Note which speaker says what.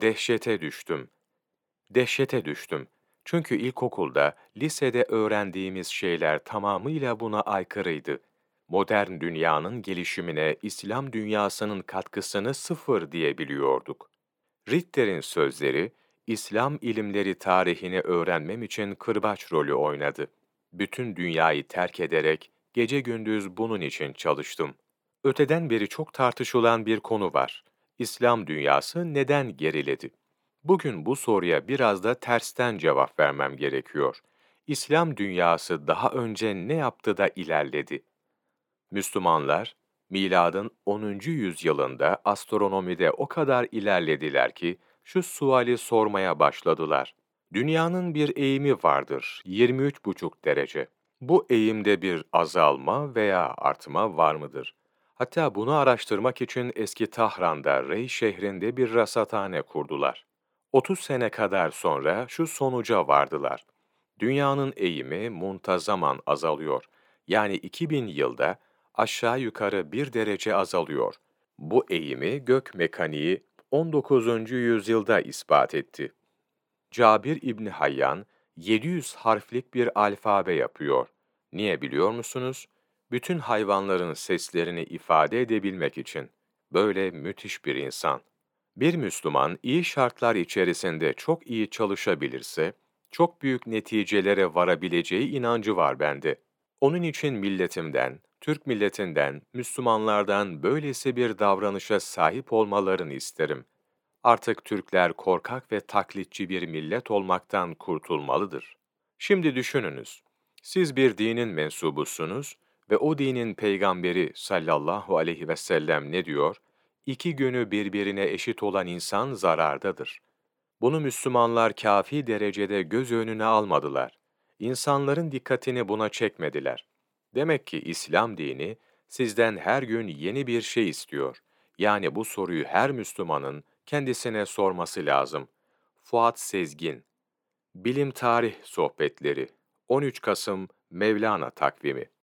Speaker 1: Dehşete düştüm. Dehşete düştüm. Çünkü ilkokulda, lisede öğrendiğimiz şeyler tamamıyla buna aykırıydı. Modern dünyanın gelişimine İslam dünyasının katkısını sıfır diye biliyorduk. Ritter'in sözleri, İslam ilimleri tarihini öğrenmem için kırbaç rolü oynadı. Bütün dünyayı terk ederek gece gündüz bunun için çalıştım. Öteden beri çok tartışılan bir konu var. İslam dünyası neden geriledi? Bugün bu soruya biraz da tersten cevap vermem gerekiyor. İslam dünyası daha önce ne yaptı da ilerledi? Müslümanlar, miladın 10. yüzyılında astronomide o kadar ilerlediler ki, şu suali sormaya başladılar. Dünyanın bir eğimi vardır, 23,5 derece. Bu eğimde bir azalma veya artma var mıdır? Hatta bunu araştırmak için eski Tahran'da Rey şehrinde bir rasathane kurdular. 30 sene kadar sonra şu sonuca vardılar. Dünyanın eğimi muntazaman azalıyor. Yani 2000 yılda aşağı yukarı bir derece azalıyor. Bu eğimi gök mekaniği 19. yüzyılda ispat etti. Cabir İbni Hayyan 700 harflik bir alfabe yapıyor. Niye biliyor musunuz? Bütün hayvanların seslerini ifade edebilmek için. Böyle müthiş bir insan. Bir Müslüman iyi şartlar içerisinde çok iyi çalışabilirse, çok büyük neticelere varabileceği inancı var bende. Onun için milletimden, Türk milletinden, Müslümanlardan böylesi bir davranışa sahip olmalarını isterim. Artık Türkler korkak ve taklitçi bir millet olmaktan kurtulmalıdır. Şimdi düşününüz. Siz bir dinin mensubusunuz ve o dinin peygamberi sallallahu aleyhi ve sellem ne diyor? İki günü birbirine eşit olan insan zarardadır. Bunu Müslümanlar kafi derecede göz önüne almadılar. İnsanların dikkatini buna çekmediler. Demek ki İslam dini sizden her gün yeni bir şey istiyor. Yani bu soruyu her Müslümanın kendisine sorması lazım. Fuat Sezgin Bilim Tarih Sohbetleri 13 Kasım Mevlana Takvimi